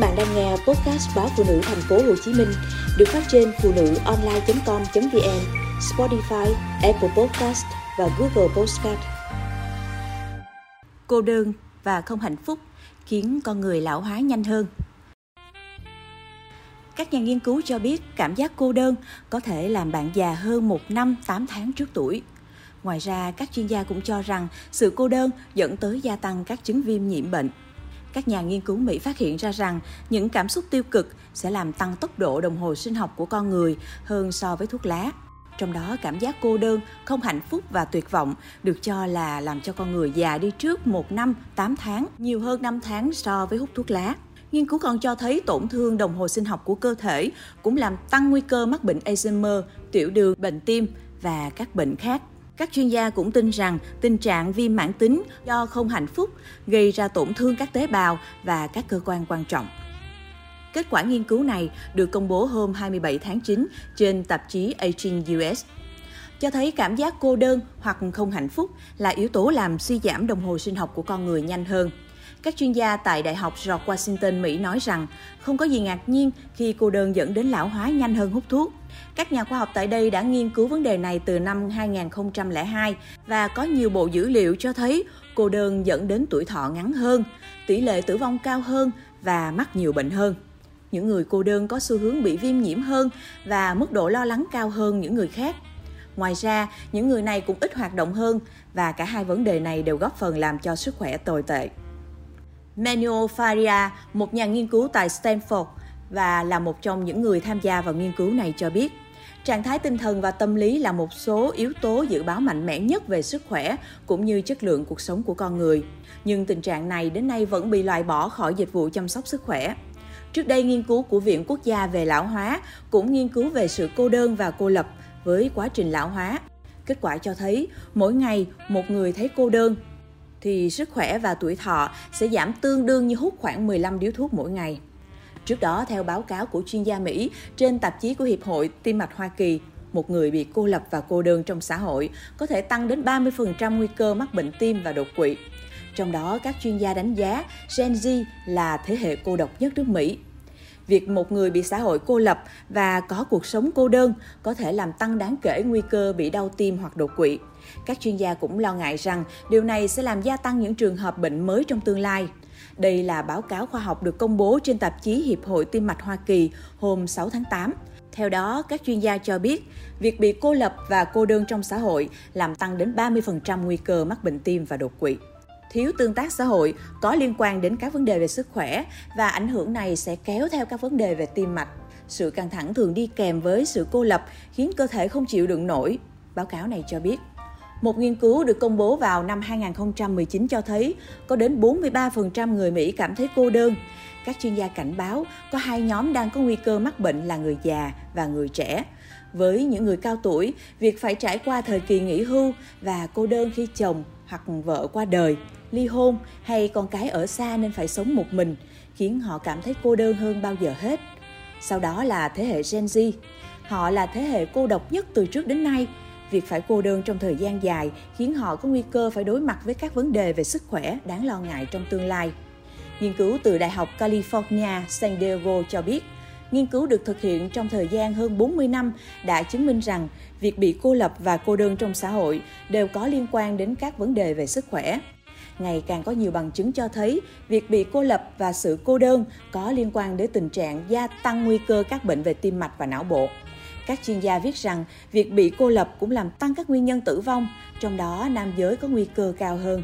bạn đang nghe podcast báo phụ nữ thành phố Hồ Chí Minh được phát trên phụ nữ online.com.vn, Spotify, Apple Podcast và Google Podcast. Cô đơn và không hạnh phúc khiến con người lão hóa nhanh hơn. Các nhà nghiên cứu cho biết cảm giác cô đơn có thể làm bạn già hơn một năm 8 tháng trước tuổi. Ngoài ra, các chuyên gia cũng cho rằng sự cô đơn dẫn tới gia tăng các chứng viêm nhiễm bệnh. Các nhà nghiên cứu Mỹ phát hiện ra rằng những cảm xúc tiêu cực sẽ làm tăng tốc độ đồng hồ sinh học của con người hơn so với thuốc lá. Trong đó cảm giác cô đơn, không hạnh phúc và tuyệt vọng được cho là làm cho con người già đi trước một năm 8 tháng, nhiều hơn 5 tháng so với hút thuốc lá. Nghiên cứu còn cho thấy tổn thương đồng hồ sinh học của cơ thể cũng làm tăng nguy cơ mắc bệnh Alzheimer, tiểu đường, bệnh tim và các bệnh khác. Các chuyên gia cũng tin rằng tình trạng viêm mãn tính do không hạnh phúc gây ra tổn thương các tế bào và các cơ quan quan trọng. Kết quả nghiên cứu này được công bố hôm 27 tháng 9 trên tạp chí Aging US cho thấy cảm giác cô đơn hoặc không hạnh phúc là yếu tố làm suy giảm đồng hồ sinh học của con người nhanh hơn. Các chuyên gia tại Đại học George Washington, Mỹ nói rằng không có gì ngạc nhiên khi cô đơn dẫn đến lão hóa nhanh hơn hút thuốc. Các nhà khoa học tại đây đã nghiên cứu vấn đề này từ năm 2002 và có nhiều bộ dữ liệu cho thấy cô đơn dẫn đến tuổi thọ ngắn hơn, tỷ lệ tử vong cao hơn và mắc nhiều bệnh hơn. Những người cô đơn có xu hướng bị viêm nhiễm hơn và mức độ lo lắng cao hơn những người khác. Ngoài ra, những người này cũng ít hoạt động hơn và cả hai vấn đề này đều góp phần làm cho sức khỏe tồi tệ. Manuel Faria, một nhà nghiên cứu tại Stanford và là một trong những người tham gia vào nghiên cứu này cho biết, trạng thái tinh thần và tâm lý là một số yếu tố dự báo mạnh mẽ nhất về sức khỏe cũng như chất lượng cuộc sống của con người. Nhưng tình trạng này đến nay vẫn bị loại bỏ khỏi dịch vụ chăm sóc sức khỏe. Trước đây, nghiên cứu của Viện Quốc gia về lão hóa cũng nghiên cứu về sự cô đơn và cô lập với quá trình lão hóa. Kết quả cho thấy, mỗi ngày một người thấy cô đơn thì sức khỏe và tuổi thọ sẽ giảm tương đương như hút khoảng 15 điếu thuốc mỗi ngày. Trước đó, theo báo cáo của chuyên gia Mỹ trên tạp chí của Hiệp hội Tim mạch Hoa Kỳ, một người bị cô lập và cô đơn trong xã hội có thể tăng đến 30% nguy cơ mắc bệnh tim và đột quỵ. Trong đó, các chuyên gia đánh giá Gen Z là thế hệ cô độc nhất nước Mỹ. Việc một người bị xã hội cô lập và có cuộc sống cô đơn có thể làm tăng đáng kể nguy cơ bị đau tim hoặc đột quỵ. Các chuyên gia cũng lo ngại rằng điều này sẽ làm gia tăng những trường hợp bệnh mới trong tương lai. Đây là báo cáo khoa học được công bố trên tạp chí Hiệp hội Tim mạch Hoa Kỳ hôm 6 tháng 8. Theo đó, các chuyên gia cho biết, việc bị cô lập và cô đơn trong xã hội làm tăng đến 30% nguy cơ mắc bệnh tim và đột quỵ. Thiếu tương tác xã hội có liên quan đến các vấn đề về sức khỏe và ảnh hưởng này sẽ kéo theo các vấn đề về tim mạch. Sự căng thẳng thường đi kèm với sự cô lập khiến cơ thể không chịu đựng nổi. Báo cáo này cho biết, một nghiên cứu được công bố vào năm 2019 cho thấy có đến 43% người Mỹ cảm thấy cô đơn. Các chuyên gia cảnh báo có hai nhóm đang có nguy cơ mắc bệnh là người già và người trẻ. Với những người cao tuổi, việc phải trải qua thời kỳ nghỉ hưu và cô đơn khi chồng hoặc vợ qua đời, ly hôn hay con cái ở xa nên phải sống một mình, khiến họ cảm thấy cô đơn hơn bao giờ hết. Sau đó là thế hệ Gen Z. Họ là thế hệ cô độc nhất từ trước đến nay Việc phải cô đơn trong thời gian dài khiến họ có nguy cơ phải đối mặt với các vấn đề về sức khỏe đáng lo ngại trong tương lai. Nghiên cứu từ Đại học California San Diego cho biết, nghiên cứu được thực hiện trong thời gian hơn 40 năm đã chứng minh rằng việc bị cô lập và cô đơn trong xã hội đều có liên quan đến các vấn đề về sức khỏe. Ngày càng có nhiều bằng chứng cho thấy việc bị cô lập và sự cô đơn có liên quan đến tình trạng gia tăng nguy cơ các bệnh về tim mạch và não bộ. Các chuyên gia viết rằng việc bị cô lập cũng làm tăng các nguyên nhân tử vong, trong đó nam giới có nguy cơ cao hơn.